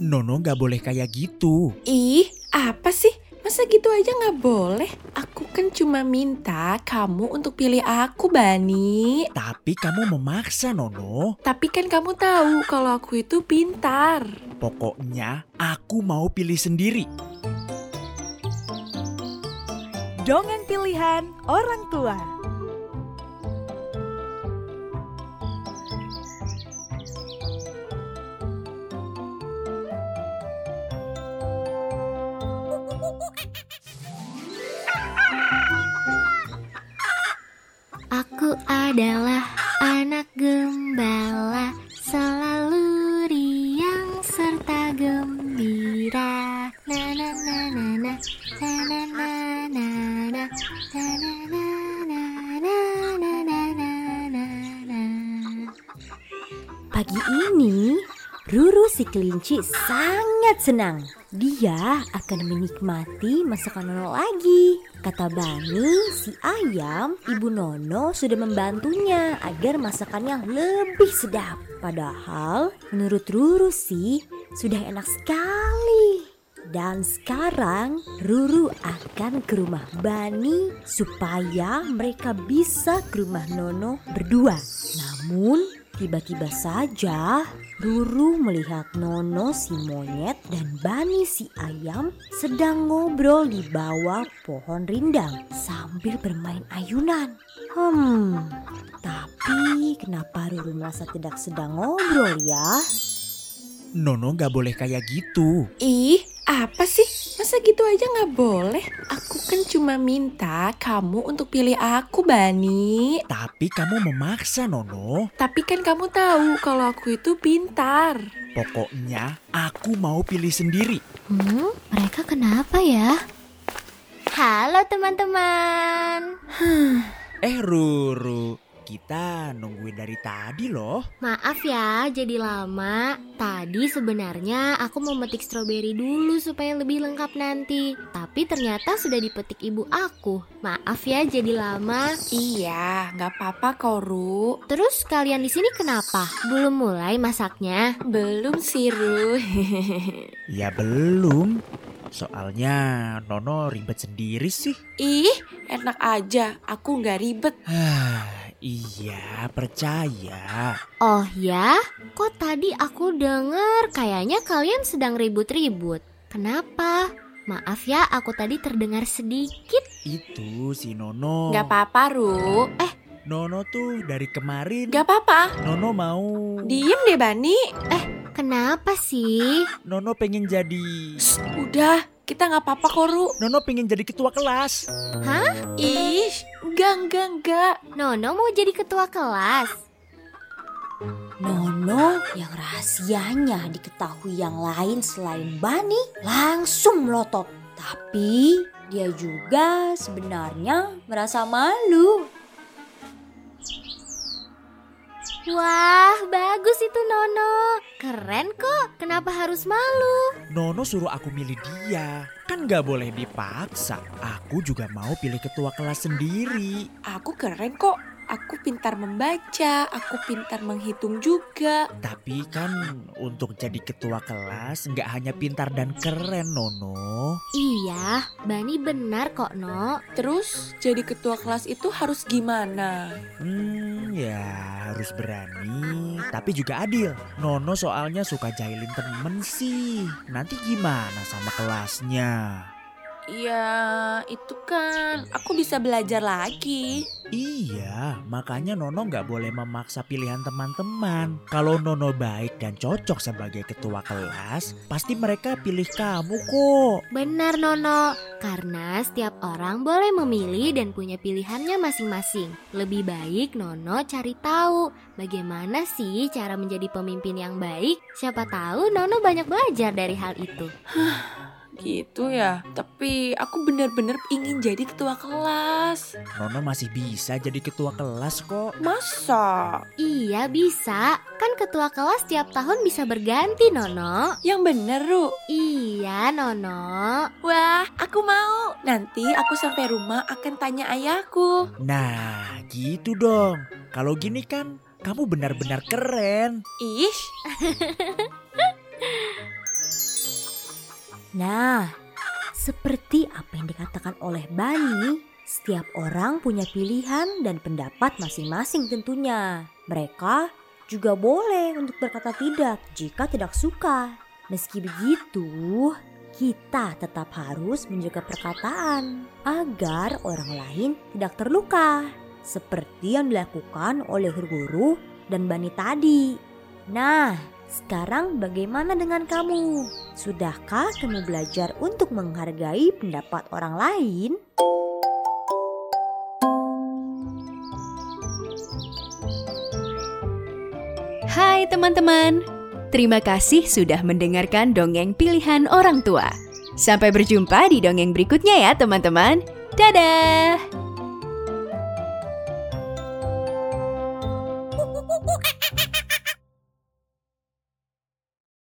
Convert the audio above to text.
Nono gak boleh kayak gitu. Ih, apa sih? Masa gitu aja nggak boleh? Aku kan cuma minta kamu untuk pilih aku, Bani. Tapi kamu memaksa Nono. Tapi kan kamu tahu kalau aku itu pintar. Pokoknya aku mau pilih sendiri. Dongeng pilihan orang tua. Adalah anak gembala, selalu riang serta gembira. Na na na na na, na na na na na, na na na na na na na na na. Pagi ini, Ruru si kelinci sangat senang. Dia akan menikmati masakan Nono lagi. Kata Bani, si ayam, ibu Nono sudah membantunya agar masakannya lebih sedap. Padahal menurut Ruru sih sudah enak sekali. Dan sekarang Ruru akan ke rumah Bani supaya mereka bisa ke rumah Nono berdua. Namun tiba-tiba saja Ruru melihat Nono si monyet dan Bani si ayam sedang ngobrol di bawah pohon rindang sambil bermain ayunan. Hmm, tapi kenapa Ruru merasa tidak sedang ngobrol ya? Nono gak boleh kayak gitu. Ih, apa sih? Masa gitu aja nggak boleh? Aku kan cuma minta kamu untuk pilih aku, Bani. Tapi kamu memaksa Nono. Tapi kan kamu tahu kalau aku itu pintar. Pokoknya aku mau pilih sendiri. Hmm, mereka kenapa ya? Halo teman-teman. Eh Ruru, kita nungguin dari tadi loh. Maaf ya, jadi lama. Tadi sebenarnya aku mau metik stroberi dulu supaya lebih lengkap nanti. Tapi ternyata sudah dipetik ibu aku. Maaf ya, jadi lama. Iya, nggak apa-apa kok, Ru. Terus kalian di sini kenapa? Belum mulai masaknya? Belum sih, Ru. Ya belum. Soalnya Nono ribet sendiri sih. Ih, enak aja. Aku nggak ribet. Iya, percaya. Oh ya? Kok tadi aku dengar kayaknya kalian sedang ribut-ribut. Kenapa? Maaf ya, aku tadi terdengar sedikit. Itu si Nono. Nggak apa-apa, Ru. Eh, Nono tuh dari kemarin nggak apa-apa. Nono mau Diem deh, Bani. Kenapa sih? Nono pengen jadi Shh, udah, kita nggak apa-apa kok, Ru. Nono pengen jadi ketua kelas. Ih, enggak, enggak, enggak. Nono mau jadi ketua kelas. Nono yang rahasianya diketahui yang lain selain Bani langsung melotot. Tapi dia juga sebenarnya merasa malu. Wah, bagus itu Nono. Keren kok. Kenapa harus malu? Nono suruh aku milih dia. Kan gak boleh dipaksa. Aku juga mau pilih ketua kelas sendiri. Aku keren kok. Aku pintar membaca, aku pintar menghitung juga. Tapi kan untuk jadi ketua kelas nggak hanya pintar dan keren Nono. Iya, Bani benar kok, No. Terus jadi ketua kelas itu harus gimana? Hmm ya harus berani tapi juga adil. Nono soalnya suka jahilin temen sih. Nanti gimana sama kelasnya? Ya itu kan aku bisa belajar lagi. Iya, makanya Nono nggak boleh memaksa pilihan teman-teman. Kalau Nono baik dan cocok sebagai ketua kelas, pasti mereka pilih kamu kok. Benar, Nono. Karena setiap orang boleh memilih dan punya pilihannya masing-masing. Lebih baik Nono cari tahu bagaimana sih cara menjadi pemimpin yang baik. Siapa tahu Nono banyak belajar dari hal itu. Gitu ya. Tapi aku benar-benar ingin jadi ketua kelas. Nono masih bisa jadi ketua kelas kok. Masa? Iya bisa, kan ketua kelas tiap tahun bisa berganti Nono. Yang bener, Ru. Iya Nono. Wah, aku mau. Nanti aku sampai rumah akan tanya ayahku. Nah, gitu dong. Kalau gini kan kamu benar-benar keren. Ih, Nah, seperti apa yang dikatakan oleh Bani, setiap orang punya pilihan dan pendapat masing-masing tentunya. Mereka juga boleh untuk berkata tidak jika tidak suka. Meski begitu, kita tetap harus menjaga perkataan agar orang lain tidak terluka. Seperti yang dilakukan oleh guru dan Bani tadi. Nah, sekarang bagaimana dengan kamu? Sudahkah kamu belajar untuk menghargai pendapat orang lain? Hai teman-teman, terima kasih sudah mendengarkan dongeng pilihan orang tua. Sampai berjumpa di dongeng berikutnya ya teman-teman. Dadah!